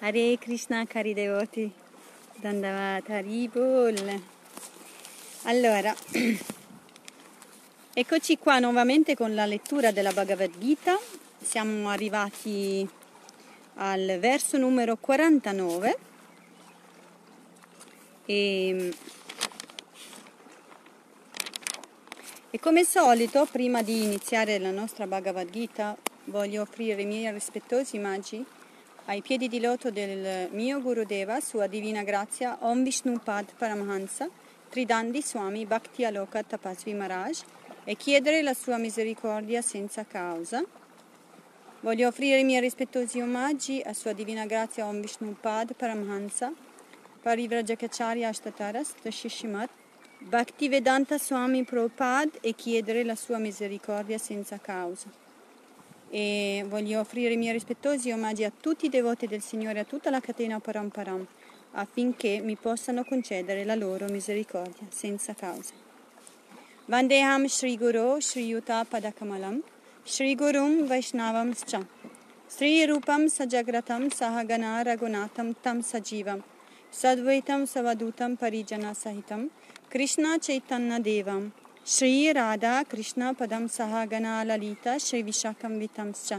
Hare Krishna cari devoti, Dandavat Haribol. Allora, eccoci qua nuovamente con la lettura della Bhagavad Gita. Siamo arrivati al verso numero 49 e, e come solito prima di iniziare la nostra Bhagavad Gita voglio offrire i miei rispettosi omaggi ai piedi di loto del mio Guru Deva, Sua Divina Grazia, Om Vishnu Pad Paramahansa, Tridandi Swami Bhakti Aloka Tapasvi Maharaj e chiedere la sua misericordia senza causa. Voglio offrire i miei rispettosi omaggi a Sua Divina Grazia Om Vishnu Pad Paramahansa, Parivrajakacharya Ashtataras, Tashishimat, Bhaktivedanta Swami Prabhupada e chiedere la sua misericordia senza causa e voglio offrire i miei rispettosi omaggi a tutti i devoti del Signore, a tutta la catena Paramparam, affinché mi possano concedere la loro misericordia senza causa. Vandeham Sri Guru Sri Yuta Padakamalam Sri Gurum Vaishnavam Scha Sri Rupam Sajagratam Sahagana Ragunatam Tam Sajivam Sadvaitam Savadutam Parijana Sahitam Krishna Chaitanya Devam Shri राधा कृष्ण पदम सहगना ललिता श्री विशाखम वितंश्च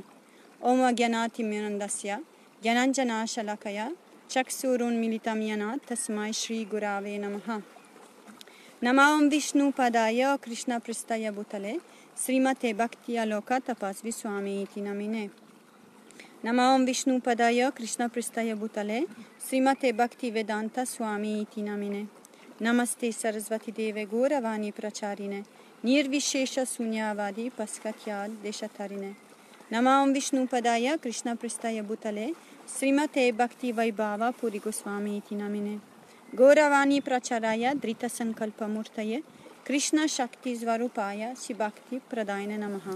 ओम अज्ञानातिम्यनन्दस्य ज्ञानाञ्जनाशलकया चक्षुरुन्मिलितं येन तस्मै श्रीगुरावे नमः नमः विष्णुपदाय कृष्णपृष्ठाय भूतले श्रीमते भक्तियालोका तपस्वी स्वामी इति नमिने नमः विष्णुपदाय कृष्णपृष्ठाय भूतले श्रीमते भक्तिवेदान्त स्वामी इति नमिने नमस्ते सरस्वती देव गौरवाणी प्रचारिणे निर्विशेष शून्यवादी पस्कख्याद देशतारिणे नमाम विष्णुपदाय कृष्णपृष्ठाय भूतले श्रीमते भक्ति वैभाव पुरी गोस्वामी नमिने गौरवाणी प्रचाराय धृतसङ्कल्पमूर्तये कृष्णशक्तिस्वरूपाय श्रीभक्तिप्रदाय नमः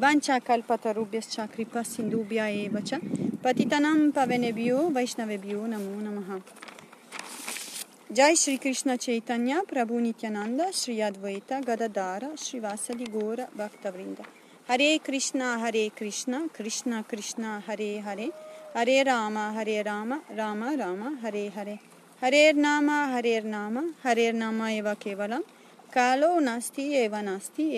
नम कृपसिन्धुभ्य एव च पतितनं पवनेभ्यो वैष्णवेभ्यो नमो नमः Kripa Sindubhya Evacha Patitanam Pavenebhyo Vaishnavebhyo Namo Namaha Jai Shri Krishna Chaitanya Prabhu Nityananda Shri Advaita Gadadara Shri Vasadi Gora Bhaktavrinda. Hare Krishna Hare Krishna Krishna Krishna Hare Hare. Hare Rama Hare Rama Rama Rama Hare Hare. Hare Nama Hare Nama Hare Nama Eva Kevalam. Kalo Nasti Eva Nasti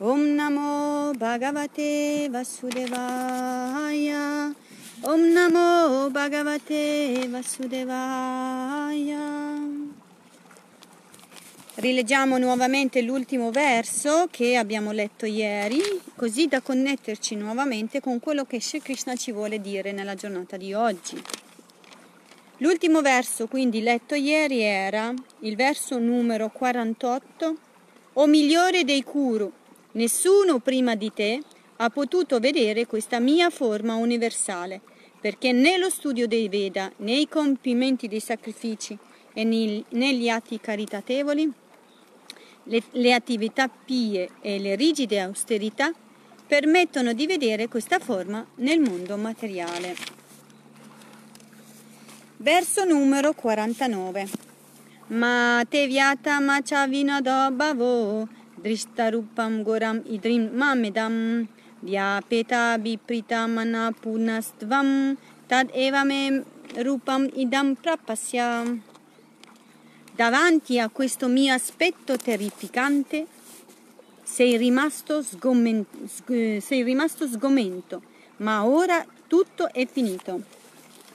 Om Namo Bhagavate Vasudevaya. Om Namo Bhagavate Vasudevaya. Rileggiamo nuovamente l'ultimo verso che abbiamo letto ieri, così da connetterci nuovamente con quello che Sri Krishna ci vuole dire nella giornata di oggi. L'ultimo verso quindi letto ieri era il verso numero 48, o migliore dei Kuru, Nessuno prima di te ha potuto vedere questa mia forma universale, perché né lo studio dei Veda, né i compimenti dei sacrifici e né gli atti caritatevoli, le, le attività pie e le rigide austerità permettono di vedere questa forma nel mondo materiale. Verso numero 49. Ma te viata macha vinado bhavo Drishtarupam goram idrim mamedam Vyapeta vipritamana punastvam Tad evame rupam idam prapasya Davanti a questo mio aspetto terrificante sei rimasto, sei rimasto sgomento, ma ora tutto è finito.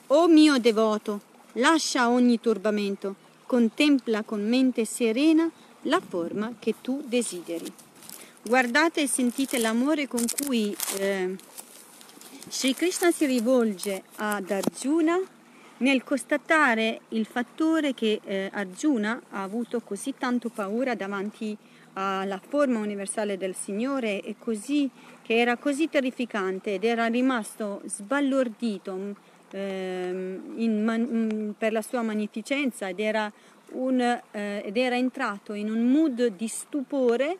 O mio devoto, lascia ogni turbamento, contempla con mente serena la forma che tu desideri. Guardate e sentite l'amore con cui eh, Sri Krishna si rivolge ad Arjuna nel constatare il fattore che eh, Arjuna ha avuto così tanto paura davanti alla forma universale del Signore e così, che era così terrificante ed era rimasto sballordito eh, in, per la sua magnificenza ed era un, eh, ed era entrato in un mood di stupore,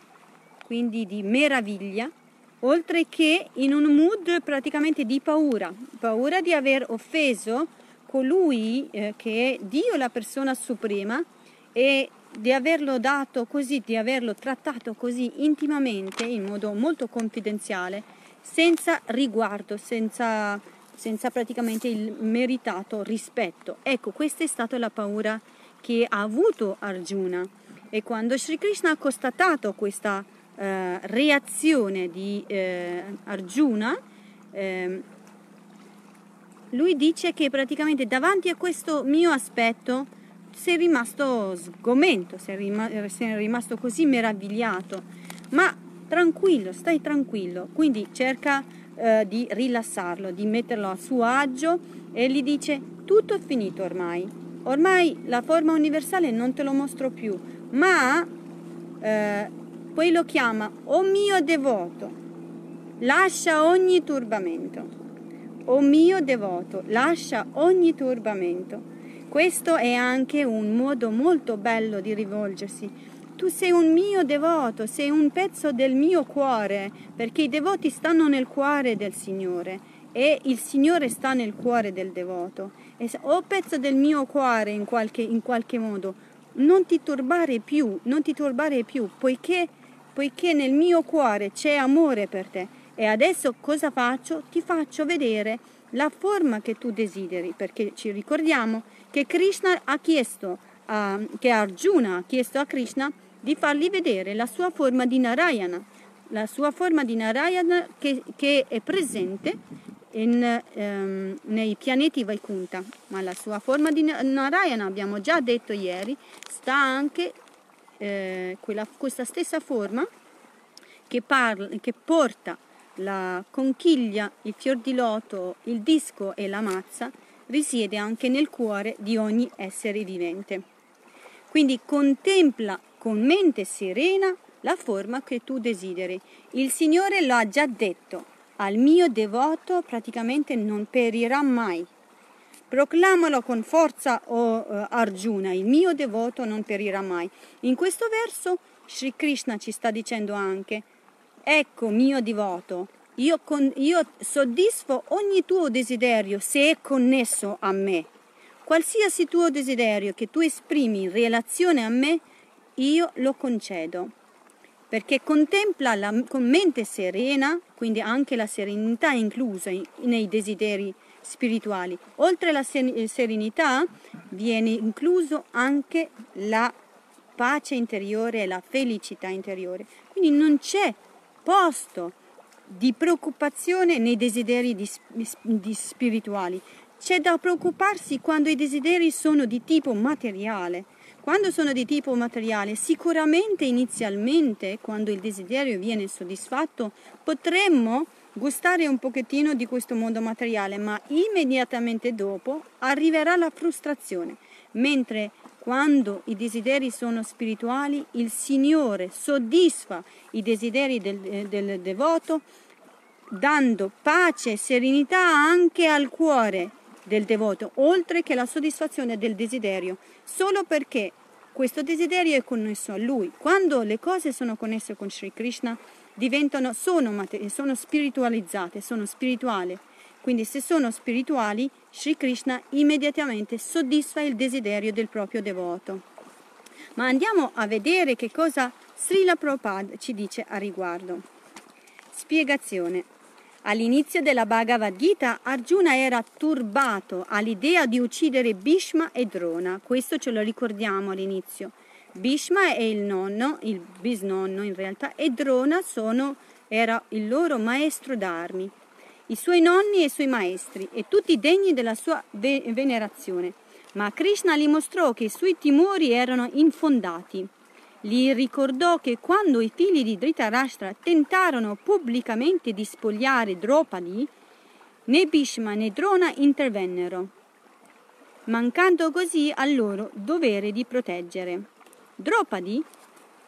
quindi di meraviglia, oltre che in un mood praticamente di paura, paura di aver offeso colui eh, che è Dio, la persona suprema, e di averlo dato così, di averlo trattato così intimamente, in modo molto confidenziale, senza riguardo, senza, senza praticamente il meritato rispetto. Ecco, questa è stata la paura che ha avuto Arjuna. E quando Sri Krishna ha constatato questa eh, reazione di eh, Arjuna, eh, lui dice che praticamente davanti a questo mio aspetto sei rimasto sgomento, sei, rima- sei rimasto così meravigliato, ma tranquillo, stai tranquillo, quindi cerca eh, di rilassarlo, di metterlo a suo agio e gli dice tutto è finito ormai, ormai la forma universale non te lo mostro più, ma eh, poi lo chiama, o mio devoto, lascia ogni turbamento, o mio devoto, lascia ogni turbamento. Questo è anche un modo molto bello di rivolgersi. Tu sei un mio devoto, sei un pezzo del mio cuore, perché i devoti stanno nel cuore del Signore e il Signore sta nel cuore del devoto. E se, pezzo del mio cuore in qualche, in qualche modo, non ti turbare più, non ti turbare più, poiché, poiché nel mio cuore c'è amore per te. E adesso cosa faccio? Ti faccio vedere la forma che tu desideri, perché ci ricordiamo che Krishna ha chiesto, uh, che Arjuna ha chiesto a Krishna di fargli vedere la sua forma di Narayana, la sua forma di Narayana che, che è presente in, um, nei pianeti Vaikunta, ma la sua forma di Narayana, abbiamo già detto ieri, sta anche eh, quella, questa stessa forma che, parla, che porta la conchiglia, il fior di loto, il disco e la mazza risiede anche nel cuore di ogni essere vivente. Quindi contempla con mente serena la forma che tu desideri. Il Signore lo ha già detto, al mio devoto praticamente non perirà mai. Proclamalo con forza, o oh, Arjuna, il mio devoto non perirà mai. In questo verso Sri Krishna ci sta dicendo anche, ecco mio devoto, io, con, io soddisfo ogni tuo desiderio se è connesso a me. Qualsiasi tuo desiderio che tu esprimi in relazione a me, io lo concedo. Perché contempla la, con mente serena, quindi anche la serenità inclusa nei desideri spirituali. Oltre alla serenità viene incluso anche la pace interiore e la felicità interiore. Quindi non c'è posto di preoccupazione nei desideri di, di spirituali. C'è da preoccuparsi quando i desideri sono di tipo materiale. Quando sono di tipo materiale, sicuramente inizialmente, quando il desiderio viene soddisfatto, potremmo gustare un pochettino di questo mondo materiale, ma immediatamente dopo arriverà la frustrazione, mentre quando i desideri sono spirituali, il Signore soddisfa i desideri del, eh, del devoto, dando pace e serenità anche al cuore del devoto, oltre che la soddisfazione del desiderio, solo perché questo desiderio è connesso a lui. Quando le cose sono connesse con Sri Krishna, diventano, sono, sono spiritualizzate, sono spirituali. Quindi se sono spirituali, Sri Krishna immediatamente soddisfa il desiderio del proprio devoto. Ma andiamo a vedere che cosa Srila Prabhupada ci dice a riguardo. Spiegazione. All'inizio della Bhagavad Gita Arjuna era turbato all'idea di uccidere Bhishma e Drona, questo ce lo ricordiamo all'inizio. Bhishma è il nonno, il bisnonno in realtà, e Drona sono, era il loro maestro d'armi i suoi nonni e i suoi maestri, e tutti degni della sua venerazione. Ma Krishna gli mostrò che i suoi timori erano infondati. Gli ricordò che quando i figli di Dhritarashtra tentarono pubblicamente di spogliare Draupadi, né Bhishma né Drona intervennero, mancando così al loro dovere di proteggere. Draupadi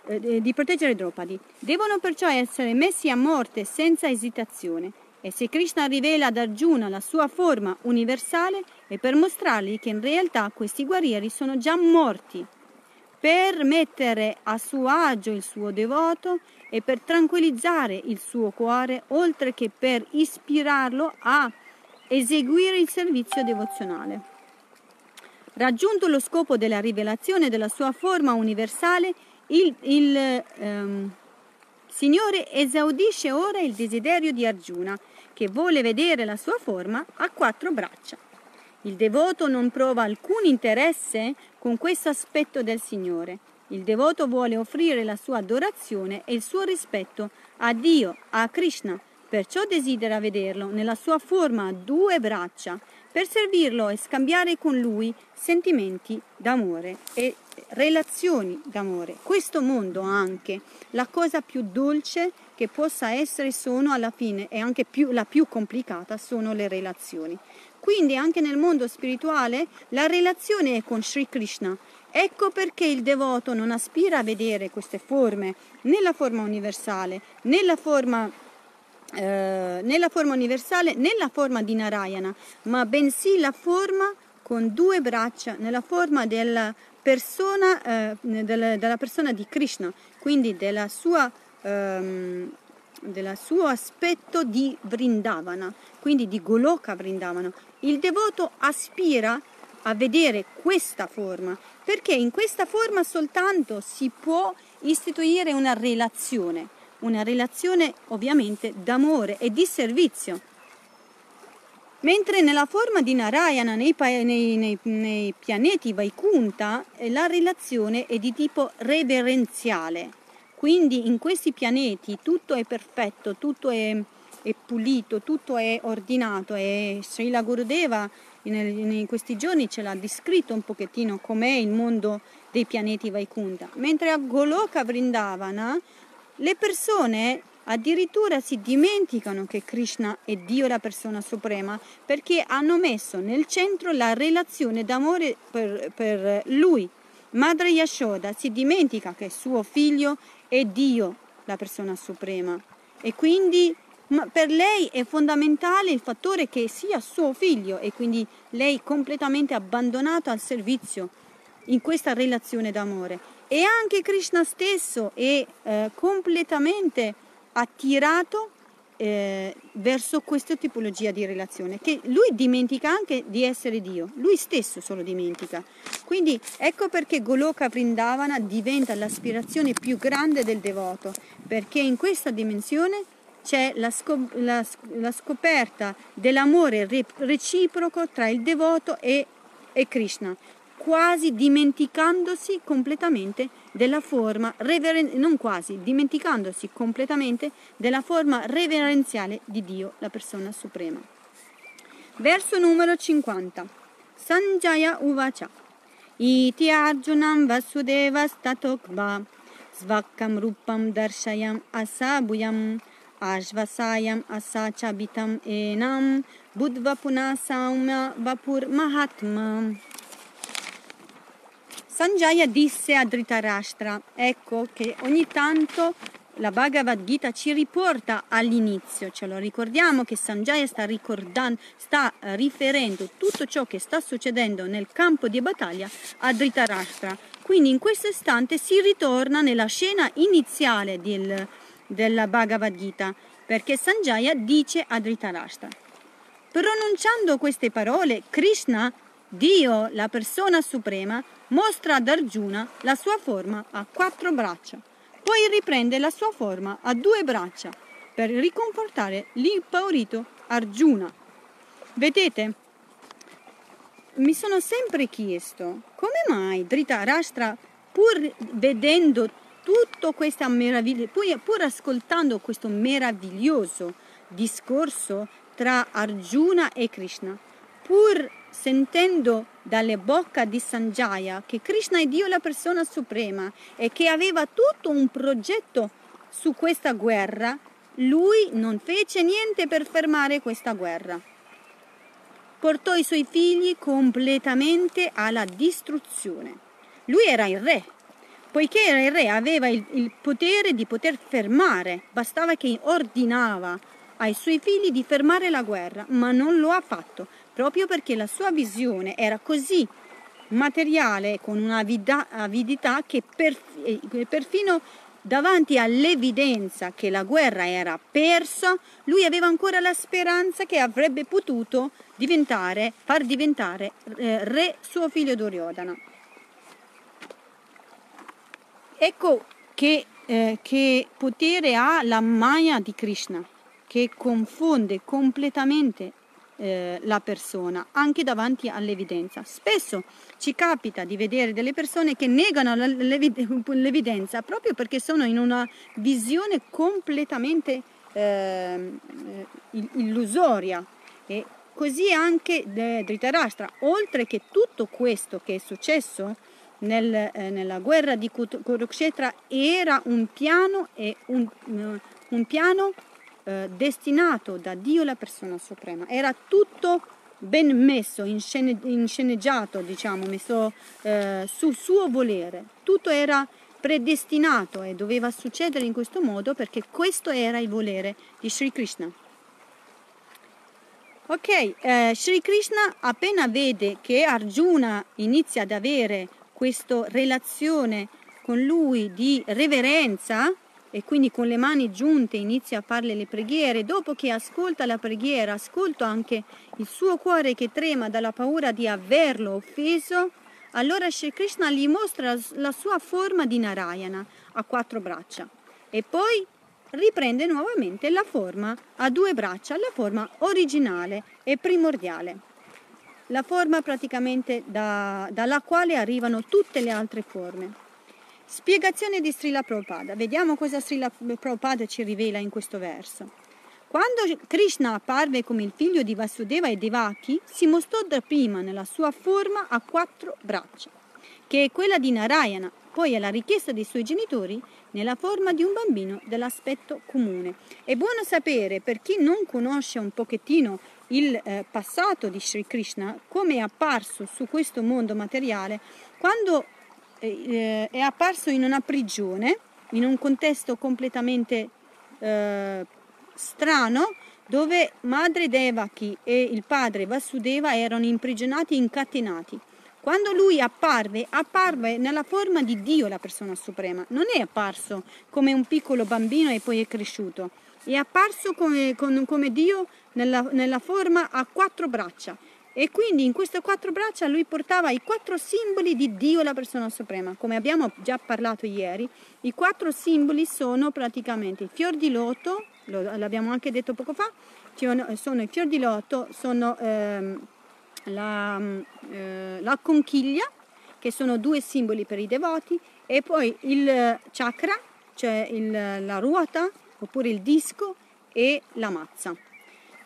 eh, di proteggere Draupadi. Devono perciò essere messi a morte senza esitazione. E se Krishna rivela ad Arjuna la sua forma universale è per mostrargli che in realtà questi guerrieri sono già morti, per mettere a suo agio il suo devoto e per tranquillizzare il suo cuore, oltre che per ispirarlo a eseguire il servizio devozionale. Raggiunto lo scopo della rivelazione della sua forma universale, il, il ehm, Signore esaudisce ora il desiderio di Arjuna, che vuole vedere la sua forma a quattro braccia. Il devoto non prova alcun interesse con questo aspetto del Signore. Il devoto vuole offrire la sua adorazione e il suo rispetto a Dio, a Krishna, perciò desidera vederlo nella sua forma a due braccia per servirlo e scambiare con lui sentimenti d'amore e relazioni d'amore. Questo mondo anche, la cosa più dolce che possa essere sono alla fine e anche più, la più complicata sono le relazioni. Quindi anche nel mondo spirituale la relazione è con Sri Krishna. Ecco perché il devoto non aspira a vedere queste forme nella forma universale, nella forma eh, nella forma universale, nella forma di Narayana, ma bensì la forma con due braccia, nella forma della persona, eh, della, della persona di Krishna, quindi della sua, ehm, del suo aspetto di Vrindavana, quindi di Goloka Vrindavana. Il devoto aspira a vedere questa forma, perché in questa forma soltanto si può istituire una relazione una relazione ovviamente d'amore e di servizio. Mentre nella forma di Narayana, nei, nei, nei, nei pianeti Vaikunta, eh, la relazione è di tipo reverenziale. Quindi in questi pianeti tutto è perfetto, tutto è, è pulito, tutto è ordinato e Srila Gurudeva in, questi giorni ce l'ha descritto un pochettino com'è il mondo dei pianeti Vaikunta. Mentre a Goloka Vrindavana le persone addirittura si dimenticano che Krishna è Dio la persona suprema perché hanno messo nel centro la relazione d'amore per, per lui. Madre Yashoda si dimentica che suo figlio è Dio la persona suprema. E quindi per lei è fondamentale il fattore che sia suo figlio e quindi lei completamente abbandonata al servizio in questa relazione d'amore. E anche Krishna stesso è eh, completamente attirato eh, verso questa tipologia di relazione, che lui dimentica anche di essere Dio, lui stesso solo dimentica. Quindi ecco perché Goloka Vrindavana diventa l'aspirazione più grande del devoto, perché in questa dimensione c'è la, scop- la, la scoperta dell'amore reciproco tra il devoto e, e Krishna quasi dimenticandosi completamente della forma reveren- non quasi, dimenticandosi completamente della forma reverenziale di Dio, la persona suprema. Verso numero 50. Sanjaya Uvacha. Iti Arjunam Vasudeva Statokva Svakkam Rupam Darshayam Asabuyam Ashvasayam Asachabitam Enam Budva Punasauma Vapur Mahatma Sanjaya disse a Dhritarashtra, ecco che ogni tanto la Bhagavad Gita ci riporta all'inizio, ce lo ricordiamo che Sanjaya sta, sta eh, riferendo tutto ciò che sta succedendo nel campo di battaglia a Dhritarashtra. Quindi in questo istante si ritorna nella scena iniziale del, della Bhagavad Gita, perché Sanjaya dice a Dhritarashtra. Pronunciando queste parole, Krishna, Dio, la persona suprema, mostra ad Arjuna la sua forma a quattro braccia, poi riprende la sua forma a due braccia per riconfortare l'impaurito Arjuna. Vedete, mi sono sempre chiesto come mai Dhritarashtra, pur vedendo tutto questo meraviglioso, pur ascoltando questo meraviglioso discorso tra Arjuna e Krishna, pur sentendo dalle bocca di Sanjaya che Krishna è Dio la persona suprema e che aveva tutto un progetto su questa guerra, lui non fece niente per fermare questa guerra. Portò i suoi figli completamente alla distruzione. Lui era il re, poiché era il re, aveva il, il potere di poter fermare, bastava che ordinava ai suoi figli di fermare la guerra, ma non lo ha fatto, proprio perché la sua visione era così materiale, con una avidità che perf- eh, perfino davanti all'evidenza che la guerra era persa, lui aveva ancora la speranza che avrebbe potuto diventare, far diventare eh, re suo figlio Duryodhana. Ecco che, eh, che potere ha la Maya di Krishna, che confonde completamente eh, la persona, anche davanti all'evidenza. Spesso ci capita di vedere delle persone che negano l'evidenza proprio perché sono in una visione completamente eh, illusoria. E così anche Dhritarashtra, oltre che tutto questo che è successo nel, eh, nella guerra di Kurukshetra era un piano, e un, un piano eh, destinato da Dio la persona suprema. Era tutto ben messo, inscene, insceneggiato, diciamo, messo eh, sul suo volere. Tutto era predestinato e doveva succedere in questo modo perché questo era il volere di Sri Krishna. Ok, eh, Sri Krishna appena vede che Arjuna inizia ad avere questa relazione con lui di reverenza, e quindi con le mani giunte inizia a farle le preghiere, dopo che ascolta la preghiera, ascolta anche il suo cuore che trema dalla paura di averlo offeso, allora Sri Krishna gli mostra la sua forma di Narayana a quattro braccia e poi riprende nuovamente la forma a due braccia, la forma originale e primordiale, la forma praticamente da, dalla quale arrivano tutte le altre forme. Spiegazione di Srila Prabhupada. Vediamo cosa Srila Prabhupada ci rivela in questo verso. Quando Krishna apparve come il figlio di Vasudeva e Devaki, si mostrò dapprima nella sua forma a quattro braccia, che è quella di Narayana, poi alla richiesta dei suoi genitori nella forma di un bambino dell'aspetto comune. È buono sapere per chi non conosce un pochettino il eh, passato di Sri Krishna, come è apparso su questo mondo materiale, quando eh, è apparso in una prigione, in un contesto completamente eh, strano, dove madre Devaki e il padre Vasudeva erano imprigionati e incatenati. Quando lui apparve, apparve nella forma di Dio, la persona suprema. Non è apparso come un piccolo bambino e poi è cresciuto. È apparso come, come Dio nella, nella forma a quattro braccia e quindi in queste quattro braccia lui portava i quattro simboli di Dio, la persona suprema. Come abbiamo già parlato ieri, i quattro simboli sono praticamente il fior di loto, lo, l'abbiamo anche detto poco fa, sono i fior di loto, sono ehm, la, eh, la conchiglia, che sono due simboli per i devoti, e poi il chakra, cioè il, la ruota, oppure il disco, e la mazza.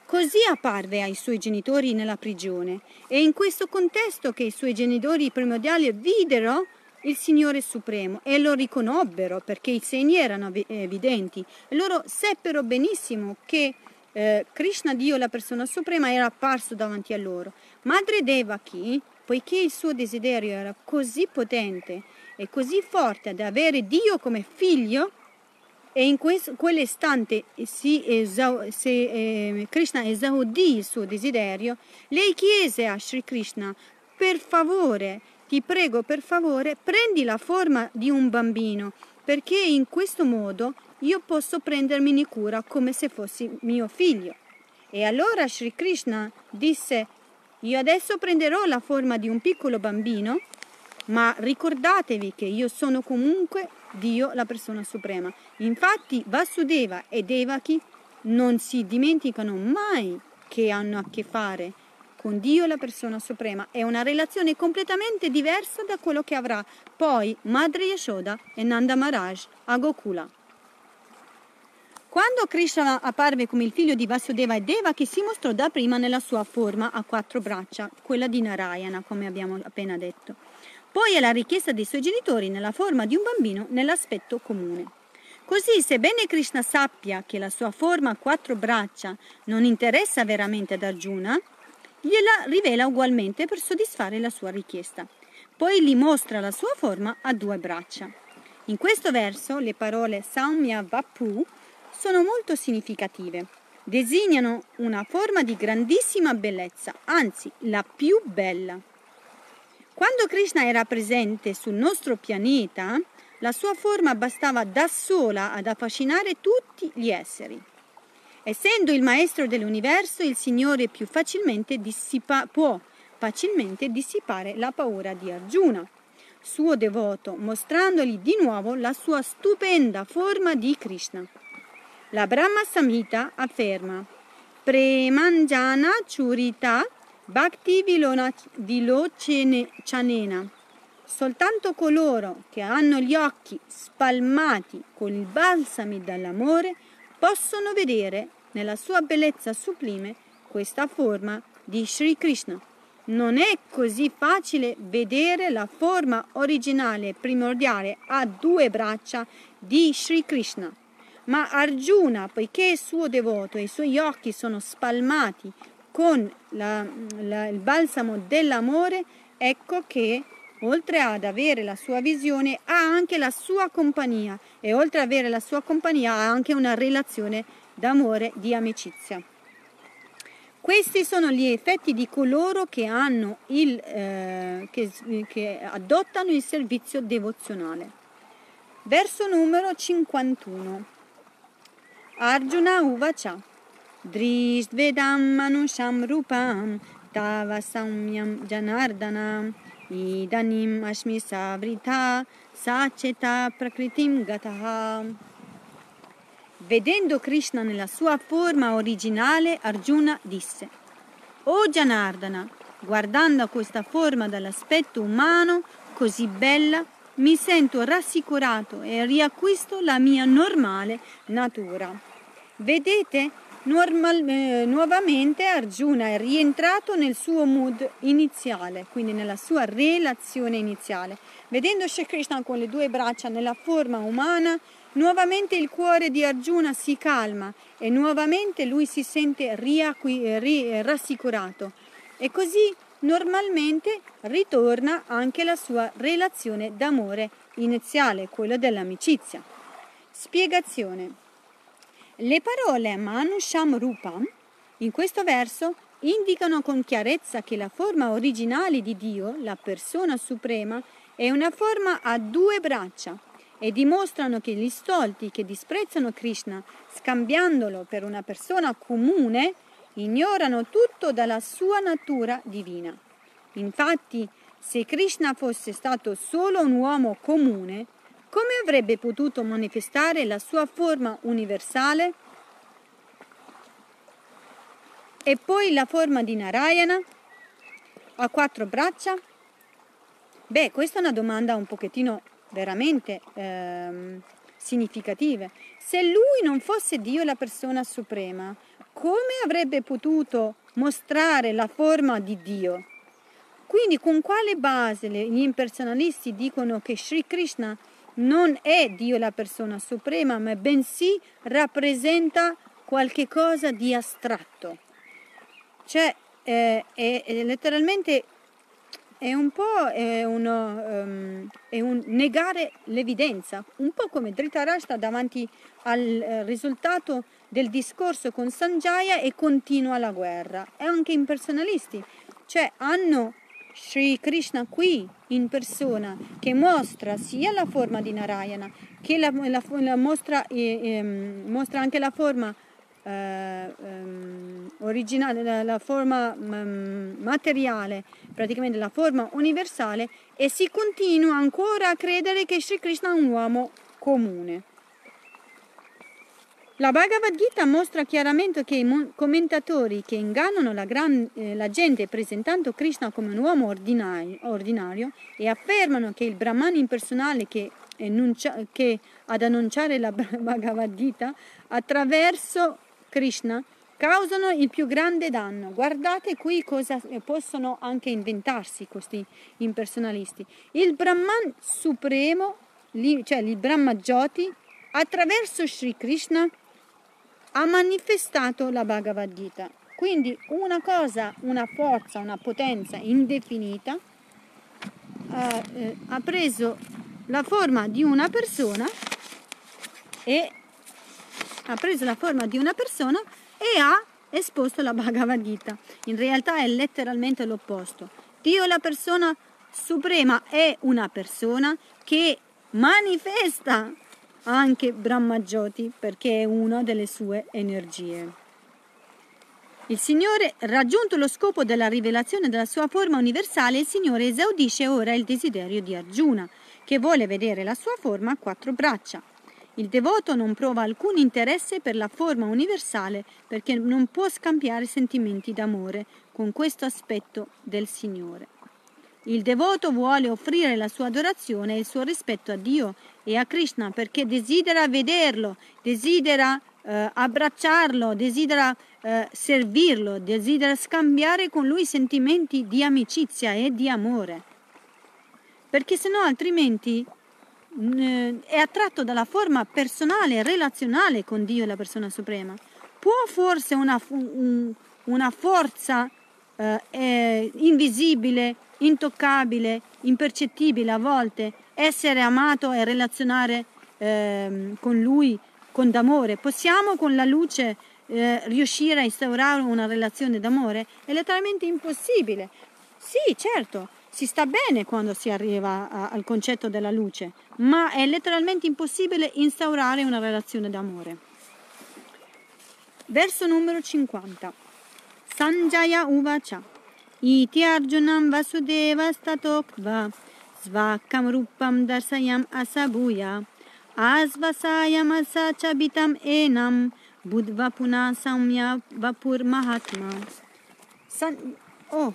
Così apparve ai suoi genitori nella prigione e in questo contesto che i suoi genitori primordiali videro il Signore Supremo e lo riconobbero perché i segni erano evidenti loro seppero benissimo che eh, Krishna Dio, la persona suprema, era apparso davanti a loro. Madre Devaki, poiché il suo desiderio era così potente e così forte ad avere Dio come figlio, e in quell'istante eh, Krishna esaudì il suo desiderio, lei chiese a Sri Krishna, per favore, ti prego per favore, prendi la forma di un bambino, perché in questo modo io posso prendermi cura come se fossi mio figlio. E allora Sri Krishna disse, io adesso prenderò la forma di un piccolo bambino, ma ricordatevi che io sono comunque Dio, la persona suprema. Infatti Vasudeva e Devaki non si dimenticano mai che hanno a che fare con Dio, la persona suprema. È una relazione completamente diversa da quello che avrà poi Madre Yashoda e Nanda Maharaj a Gokula. Quando Krishna apparve come il figlio di Vasudeva e Devaki si mostrò dapprima nella sua forma a quattro braccia, quella di Narayana, come abbiamo appena detto poi alla richiesta dei suoi genitori nella forma di un bambino nell'aspetto comune. Così, sebbene Krishna sappia che la sua forma a quattro braccia non interessa veramente ad Arjuna, gliela rivela ugualmente per soddisfare la sua richiesta. Poi gli mostra la sua forma a due braccia. In questo verso le parole Samya Vapu sono molto significative. Designano una forma di grandissima bellezza, anzi la più bella. Quando Krishna era presente sul nostro pianeta, La sua forma bastava da sola ad affascinare tutti gli esseri. Essendo il maestro dell'universo, il Signore più facilmente dissipa, può facilmente dissipare la paura di Arjuna, suo devoto, mostrandogli di nuovo la sua stupenda forma di Krishna. La Brahma Samhita afferma Premanjana Churita Bhakti Vilochanena. Soltanto coloro che hanno gli occhi spalmati con i balsami dall'amore possono vedere nella sua bellezza sublime questa forma di Sri Krishna. Non è così facile vedere la forma originale primordiale a due braccia di Sri Krishna. Ma Arjuna, poiché è suo devoto e i suoi occhi sono spalmati con la, la, il balsamo dell'amore, ecco che oltre ad avere la sua visione ha anche la sua compagnia e oltre ad avere la sua compagnia ha anche una relazione d'amore, di amicizia. Questi sono gli effetti di coloro che, il, eh, che, che adottano il servizio devozionale. Verso numero 51. Arjuna Uvacha Drisvedam Manusham Rupam Tava Samyam Janardana Idanim Ashmi Savrita Sacheta Prakritim Gataha Vedendo Krishna nella sua forma originale, Arjuna disse, O Janardana, guardando questa forma dall'aspetto umano così bella, mi sento rassicurato e riacquisto la mia normale natura. Vedete, Normal, eh, nuovamente Arjuna è rientrato nel suo mood iniziale, quindi nella sua relazione iniziale. Vedendo Shri Krishna con le due braccia nella forma umana, Nuovamente il cuore di Arjuna si calma e nuovamente lui si sente riacqui- ri- rassicurato e così normalmente ritorna anche la sua relazione d'amore iniziale, quella dell'amicizia. Spiegazione. Le parole Manusham Rupam in questo verso indicano con chiarezza che la forma originale di Dio, la persona suprema, è una forma a due braccia e dimostrano che gli stolti che disprezzano Krishna scambiandolo per una persona comune ignorano tutto dalla sua natura divina. Infatti, se Krishna fosse stato solo un uomo comune, come avrebbe potuto manifestare la sua forma universale? E poi la forma di Narayana? Ha quattro braccia? Beh, questa è una domanda un pochettino veramente ehm, significative. Se lui non fosse Dio la persona suprema, come avrebbe potuto mostrare la forma di Dio? Quindi con quale base gli impersonalisti dicono che Sri Krishna non è Dio la persona suprema, ma bensì rappresenta qualche cosa di astratto? Cioè, eh, è, è letteralmente è un po' è uno, um, è un negare l'evidenza, un po' come Dhritarashtra davanti al eh, risultato del discorso con Sanjaya e continua la guerra. E anche i personalisti, cioè hanno Sri Krishna qui in persona che mostra sia la forma di Narayana che la, la, la mostra, eh, eh, mostra anche la forma eh, ehm, originale, la, la forma um, materiale, praticamente la forma universale e si continua ancora a credere che Sri Krishna è un uomo comune. La Bhagavad Gita mostra chiaramente che i commentatori che ingannano la, gran, eh, la gente presentando Krishna come un uomo ordinario, ordinario, e affermano che il Brahman impersonale che, enuncia, che ad annunciare la Bhagavad Gita attraverso Krishna causano il più grande danno. Guardate qui cosa possono anche inventarsi questi impersonalisti. Il Brahman supremo, cioè il Brahma Jyoti, attraverso Sri Krishna ha manifestato la Bhagavad Gita. Quindi una cosa, una forza, una potenza indefinita eh, eh, ha preso la forma di una persona e ha preso la forma di una persona e ha esposto la Bhagavad Gita. In realtà è letteralmente l'opposto. Dio, la persona suprema, è una persona che manifesta anche Brahmajoti perché è una delle sue energie. Il Signore, raggiunto lo scopo della rivelazione della sua forma universale, il Signore esaudisce ora il desiderio di Arjuna, che vuole vedere la sua forma a quattro braccia. Il devoto non prova alcun interesse per la forma universale perché non può scambiare sentimenti d'amore con questo aspetto del Signore. Il devoto vuole offrire la sua adorazione e il suo rispetto a Dio e a Krishna perché desidera vederlo, desidera eh, abbracciarlo, desidera eh, servirlo, desidera scambiare con lui sentimenti di amicizia e di amore. Perché se no altrimenti eh, è attratto dalla forma personale e relazionale con Dio e la persona suprema. Può forse una, un, una forza eh, invisibile, intoccabile, impercettibile a volte essere amato e relazionare eh, con lui con d'amore? Possiamo con la luce eh, riuscire a instaurare una relazione d'amore? È letteralmente impossibile. Sì, certo, si sta bene quando si arriva a, al concetto della luce, ma è letteralmente impossibile instaurare una relazione d'amore. Verso numero 50. Sanjaya Uvacha. Iti Arjunam Vasudeva Statokva Svakam Rupam Darsayam Asabuya Asvasayam Asachabitam Enam Budva Puna Samya Vapur Mahatma. San... Oh,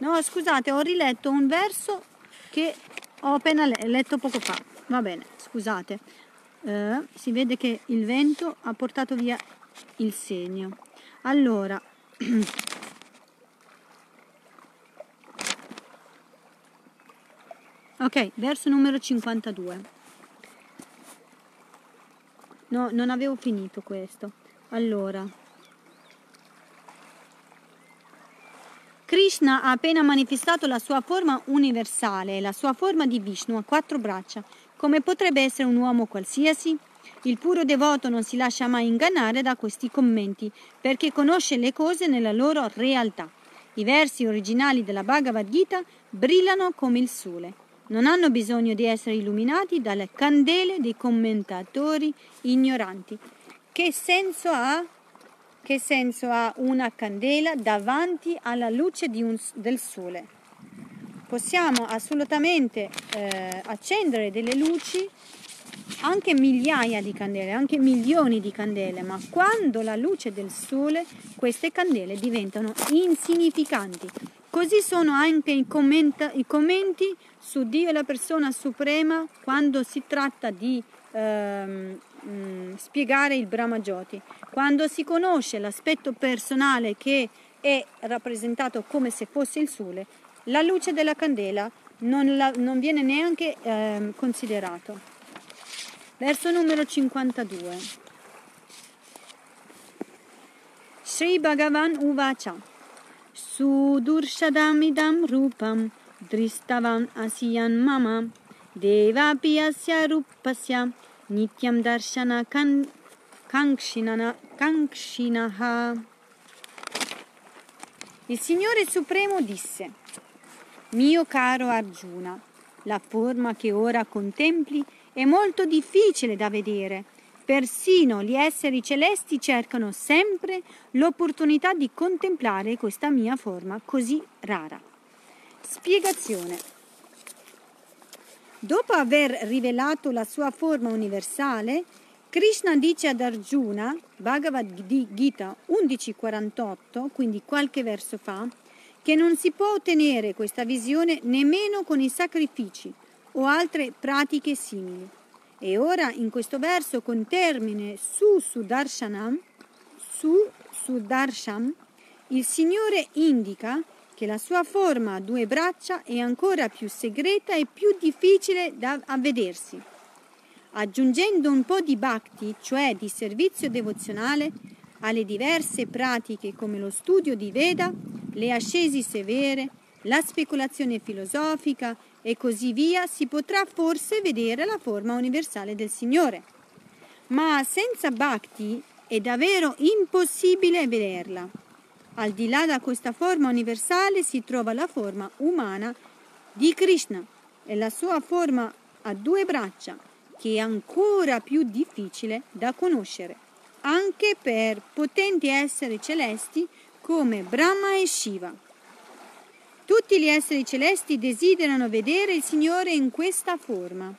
No, scusate, ho riletto un verso che ho appena letto poco fa. Va bene, scusate. Uh, si vede che il vento ha portato via il segno. Allora, ok, verso numero 52. No, non avevo finito questo. Allora, Krishna ha appena manifestato la sua forma universale, la sua forma di Vishnu a quattro braccia. Come potrebbe essere un uomo qualsiasi? Il puro devoto non si lascia mai ingannare da questi commenti, perché conosce le cose nella loro realtà. I versi originali della Bhagavad Gita brillano come il sole. Non hanno bisogno di essere illuminati dalle candele dei commentatori ignoranti. Che senso ha che senso ha una candela davanti alla luce un, del sole? Possiamo assolutamente eh, accendere delle luci, anche migliaia di candele, anche milioni di candele, ma quando la luce del sole, queste candele diventano insignificanti. Così sono anche i, commenta, i commenti su Dio e la persona suprema quando si tratta di ehm, mm, spiegare il Brahma Jyoti. Quando si conosce l'aspetto personale che è rappresentato come se fosse il sole, la luce della candela non, la, non viene neanche eh, considerato. Verso numero 52. Sri Bhagavan Uvacha Sudurshadamidam Rupam Dristavan Asiyan Mama Devapi Asya Rupasya Nityam Darshana kan, Kankshinaha. Il Signore Supremo disse, mio caro Arjuna, la forma che ora contempli è molto difficile da vedere. Persino gli esseri celesti cercano sempre l'opportunità di contemplare questa mia forma così rara. Spiegazione. Dopo aver rivelato la sua forma universale, Krishna dice ad Arjuna, Bhagavad Gita 11.48, quindi qualche verso fa, che non si può ottenere questa visione nemmeno con i sacrifici o altre pratiche simili. E ora in questo verso con termine su Sudarshanam, su Sudarsham, il Signore indica che la sua forma a due braccia è ancora più segreta e più difficile da vedersi. Aggiungendo un po' di bhakti, cioè di servizio devozionale, alle diverse pratiche come lo studio di Veda, le ascesi severe, la speculazione filosofica e così via, si potrà forse vedere la forma universale del Signore. Ma senza bhakti è davvero impossibile vederla. Al di là da questa forma universale si trova la forma umana di Krishna, e la sua forma a due braccia, che è ancora più difficile da conoscere, anche per potenti esseri celesti come Brahma e Shiva. Tutti gli esseri celesti desiderano vedere il Signore in questa forma.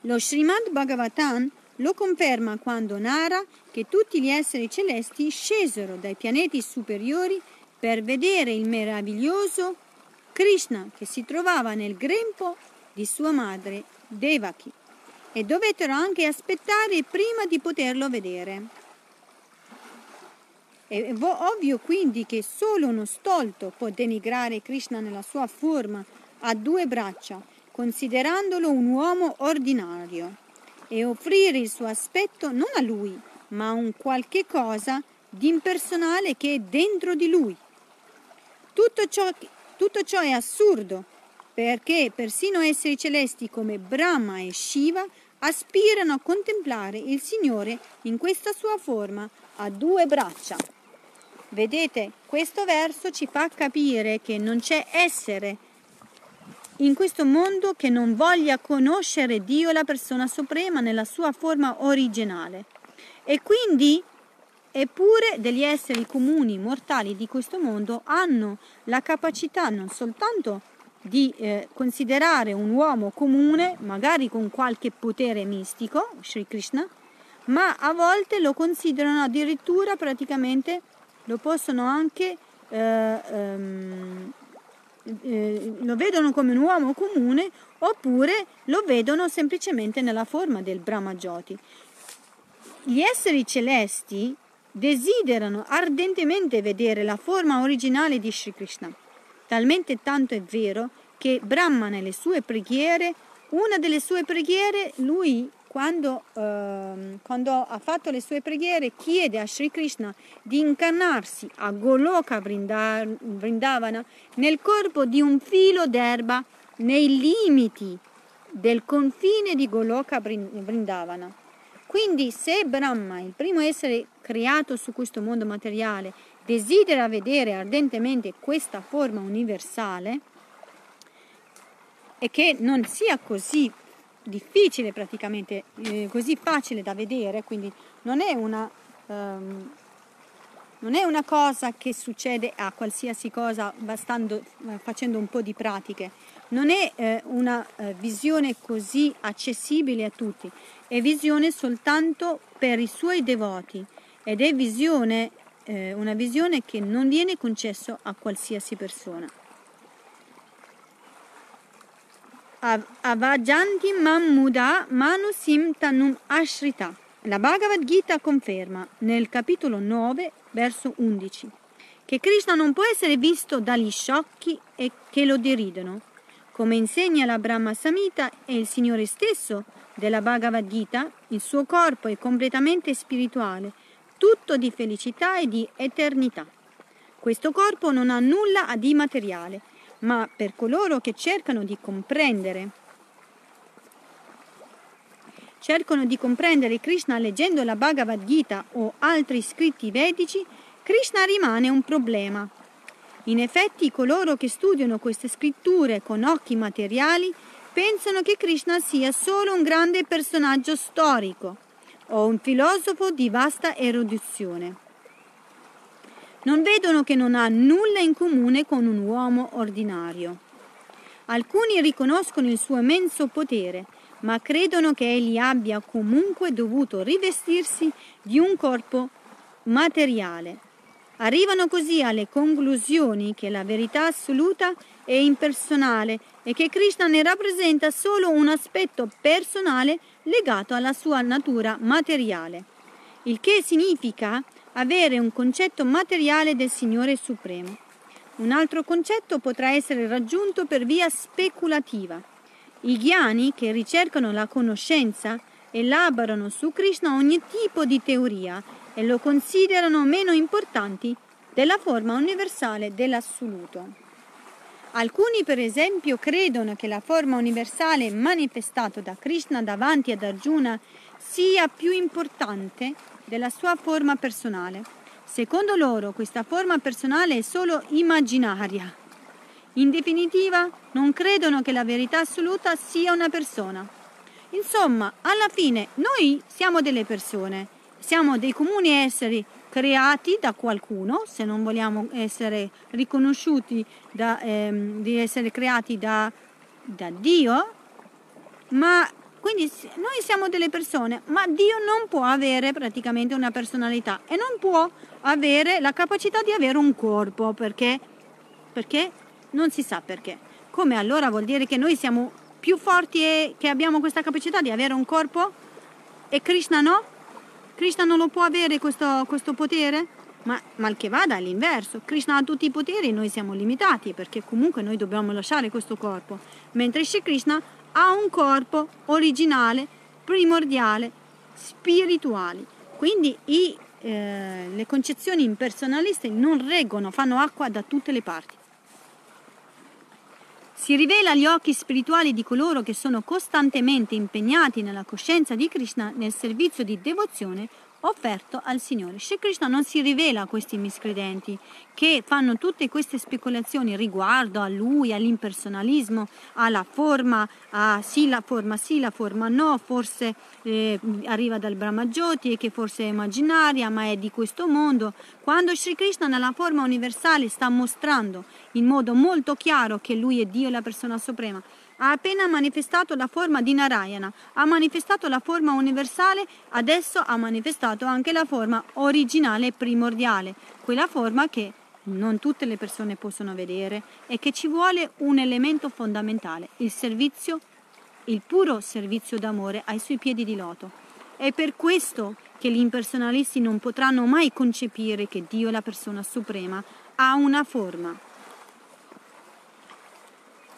Lo Srimad Bhagavatam lo conferma quando narra che tutti gli esseri celesti scesero dai pianeti superiori per vedere il meraviglioso Krishna che si trovava nel grembo di sua madre Devaki e dovettero anche aspettare prima di poterlo vedere. È ovvio quindi che solo uno stolto può denigrare Krishna nella sua forma a due braccia, considerandolo un uomo ordinario, e offrire il suo aspetto non a lui, ma a un qualche cosa di impersonale che è dentro di lui. Tutto ciò, tutto ciò è assurdo, perché persino esseri celesti come Brahma e Shiva aspirano a contemplare il Signore in questa sua forma a due braccia. Vedete, questo verso ci fa capire che non c'è essere in questo mondo che non voglia conoscere Dio, la persona suprema, nella sua forma originale. E quindi, eppure, degli esseri comuni, mortali di questo mondo hanno la capacità non soltanto di eh, considerare un uomo comune, magari con qualche potere mistico, Sri Krishna, ma a volte lo considerano addirittura praticamente lo possono anche eh, ehm, eh, lo vedono come un uomo comune oppure lo vedono semplicemente nella forma del Brahmajoti. Gli esseri celesti desiderano ardentemente vedere la forma originale di Sri Krishna. Talmente tanto è vero che Brahma nelle sue preghiere, una delle sue preghiere, lui quando, eh, quando, ha fatto le sue preghiere, chiede a Sri Krishna di incarnarsi a Goloka Vrindavana nel corpo di un filo d'erba nei limiti del confine di Goloka Vrindavana. Quindi se Brahma, il primo essere creato su questo mondo materiale, desidera vedere ardentemente questa forma universale e che non sia così difficile praticamente, eh, così facile da vedere, quindi non è una... Um, non è una cosa che succede a qualsiasi cosa bastando, eh, facendo un po' di pratiche, non è eh, una eh, visione così accessibile a tutti, è visione soltanto per i suoi devoti ed è visione, eh, una visione che non viene concesso a qualsiasi persona. Avajanti Mammuda Manusim Tanum Ashrita. La Bhagavad Gita conferma nel capitolo 9, verso 11, che Krishna non può essere visto dagli sciocchi e che lo deridono. Come insegna la Brahma Samhita e il Signore stesso della Bhagavad Gita, il suo corpo è completamente spirituale, tutto di felicità e di eternità. Questo corpo non ha nulla di materiale ma per coloro che cercano di comprendere cercano di comprendere Krishna leggendo la Bhagavad Gita o altri scritti vedici, Krishna rimane un problema. In effetti coloro che studiano queste scritture con occhi materiali pensano che Krishna sia solo un grande personaggio storico o un filosofo di vasta erudizione non vedono che non ha nulla in comune con un uomo ordinario. Alcuni riconoscono il suo immenso potere, ma credono che egli abbia comunque dovuto rivestirsi di un corpo materiale. Arrivano così alle conclusioni che la verità assoluta è impersonale e che Krishna ne rappresenta solo un aspetto personale legato alla sua natura materiale, il che significa avere un concetto materiale del Signore Supremo. Un altro concetto potrà essere raggiunto per via speculativa. I ghiani che ricercano la conoscenza elaborano su Krishna ogni tipo di teoria e lo considerano meno importanti della forma universale dell'assoluto. Alcuni, per esempio, credono che la forma universale manifestata da Krishna davanti ad Arjuna sia più importante della sua forma personale. Secondo loro questa forma personale è solo immaginaria. In definitiva, non credono che la verità assoluta sia una persona. Insomma, alla fine noi siamo delle persone, siamo dei comuni esseri creati da qualcuno, se non vogliamo essere riconosciuti da, ehm, di essere creati da, da Dio, ma quindi noi siamo delle persone, ma Dio non può avere praticamente una personalità e non può avere la capacità di avere un corpo perché, perché non si sa perché. Come allora vuol dire che noi siamo più forti e che abbiamo questa capacità di avere un corpo e Krishna no? Krishna non lo può avere questo, questo potere? Ma mal che vada all'inverso, Krishna ha tutti i poteri e noi siamo limitati perché comunque noi dobbiamo lasciare questo corpo, mentre Shri Krishna ha un corpo originale, primordiale, spirituale. Quindi i, eh, le concezioni impersonaliste non reggono, fanno acqua da tutte le parti. Si rivela agli occhi spirituali di coloro che sono costantemente impegnati nella coscienza di Krishna nel servizio di devozione offerto al Signore. Shri Krishna non si rivela a questi miscredenti che fanno tutte queste speculazioni riguardo a lui, all'impersonalismo, alla forma, a sì la forma, sì la forma no, forse eh, arriva dal Brahmajoti e che forse è immaginaria ma è di questo mondo. Quando Shri Krishna nella forma universale sta mostrando in modo molto chiaro che lui è Dio, la persona suprema, ha appena manifestato la forma di Narayana, ha manifestato la forma universale, adesso ha manifestato anche la forma originale e primordiale, quella forma che non tutte le persone possono vedere e che ci vuole un elemento fondamentale, il servizio, il puro servizio d'amore ai suoi piedi di loto. È per questo che gli impersonalisti non potranno mai concepire che Dio, la persona suprema, ha una forma.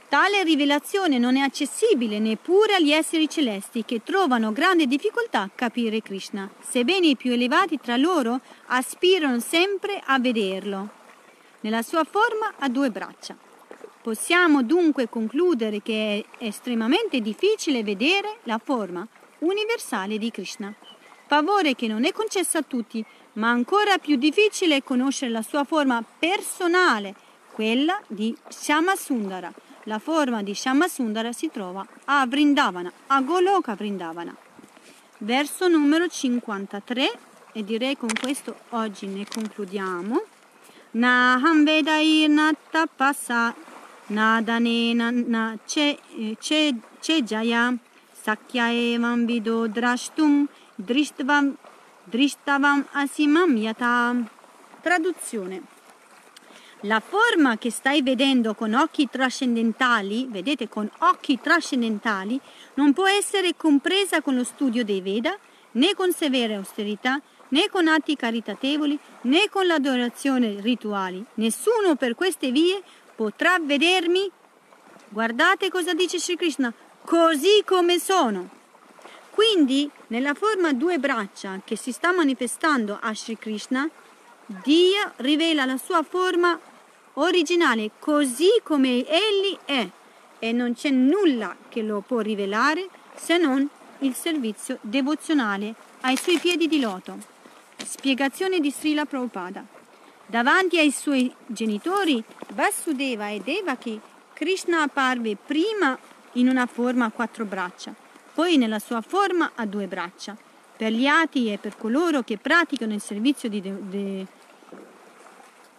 Tale rivelazione non è accessibile neppure agli esseri celesti che trovano grande difficoltà a capire Krishna, sebbene i più elevati tra loro aspirano sempre a vederlo. Nella sua forma a due braccia. Possiamo dunque concludere che è estremamente difficile vedere la forma universale di Krishna, favore che non è concesso a tutti, ma ancora più difficile conoscere la sua forma personale, quella di Shyamasundara la forma di Shyamasundara si trova a Vrindavana, a Goloka Vrindavana. Verso numero 53 e direi con questo oggi ne concludiamo. Naham vedair natapasa nadanena na ce, cejaya sakya evam vido drashtum drishtavam, asimam yata. Traduzione la forma che stai vedendo con occhi trascendentali, vedete con occhi trascendentali, non può essere compresa con lo studio dei Veda, né con severe austerità, né con atti caritatevoli, né con l'adorazione rituali. Nessuno per queste vie potrà vedermi. Guardate cosa dice Sri Krishna, così come sono. Quindi, nella forma due braccia che si sta manifestando a Sri Krishna, Dio rivela la sua forma originale così come egli è e non c'è nulla che lo può rivelare se non il servizio devozionale ai suoi piedi di loto. Spiegazione di Srila Prabhupada. Davanti ai suoi genitori Vasudeva e Devaki, Krishna apparve prima in una forma a quattro braccia, poi nella sua forma a due braccia. Per gli ati e per coloro che praticano il servizio di, de- de-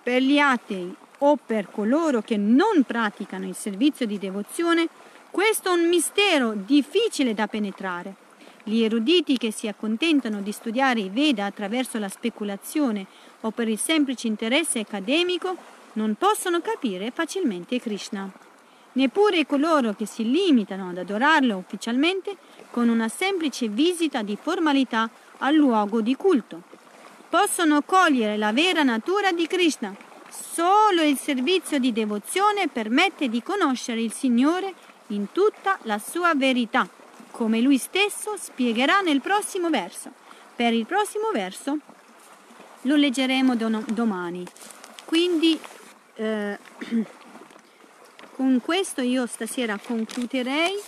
per gli atei o per coloro che non praticano il servizio di devozione, questo è un mistero difficile da penetrare. Gli eruditi che si accontentano di studiare i Veda attraverso la speculazione o per il semplice interesse accademico non possono capire facilmente Krishna. Neppure coloro che si limitano ad adorarlo ufficialmente con una semplice visita di formalità al luogo di culto possono cogliere la vera natura di Krishna. Solo il servizio di devozione permette di conoscere il Signore in tutta la sua verità, come lui stesso spiegherà nel prossimo verso. Per il prossimo verso lo leggeremo domani. Quindi eh, con questo io stasera concluderei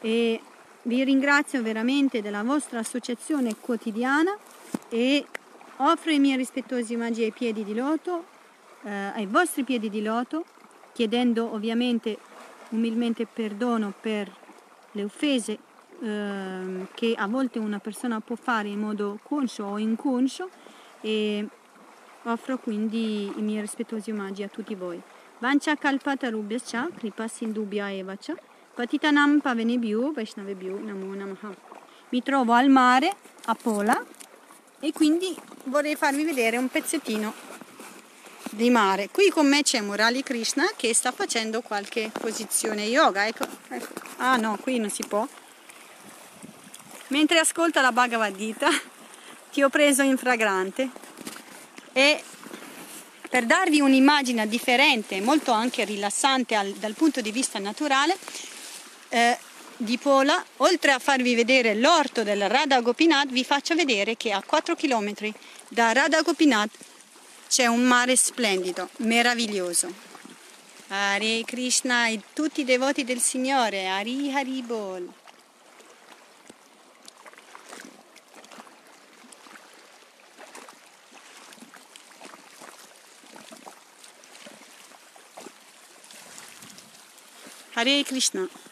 e vi ringrazio veramente della vostra associazione quotidiana e Offro i miei rispettosi omaggi ai piedi di loto, eh, ai vostri piedi di loto, chiedendo ovviamente umilmente perdono per le offese eh, che a volte una persona può fare in modo conscio o inconscio e offro quindi i miei rispettosi omaggi a tutti voi. Vancha kalpata rubhyascha kripa sindubhya evacha patitanam pavenebhyo vaishnavebhyo namo namaha. Mi trovo al mare a Pola e quindi vorrei farvi vedere un pezzettino di mare. Qui con me c'è Murali Krishna che sta facendo qualche posizione yoga. Ecco, ecco. Ah no, qui non si può. Mentre ascolta la Bhagavad Gita ti ho preso in fragrante e per darvi un'immagine differente, molto anche rilassante al, dal punto di vista naturale, eh, di Pola, oltre a farvi vedere l'orto del Radha Gopinath, vi faccio vedere che a 4 km da Radha Gopinath c'è un mare splendido, meraviglioso. Hare Krishna e tutti i devoti del Signore, Hari Hari Bol. Hare Krishna.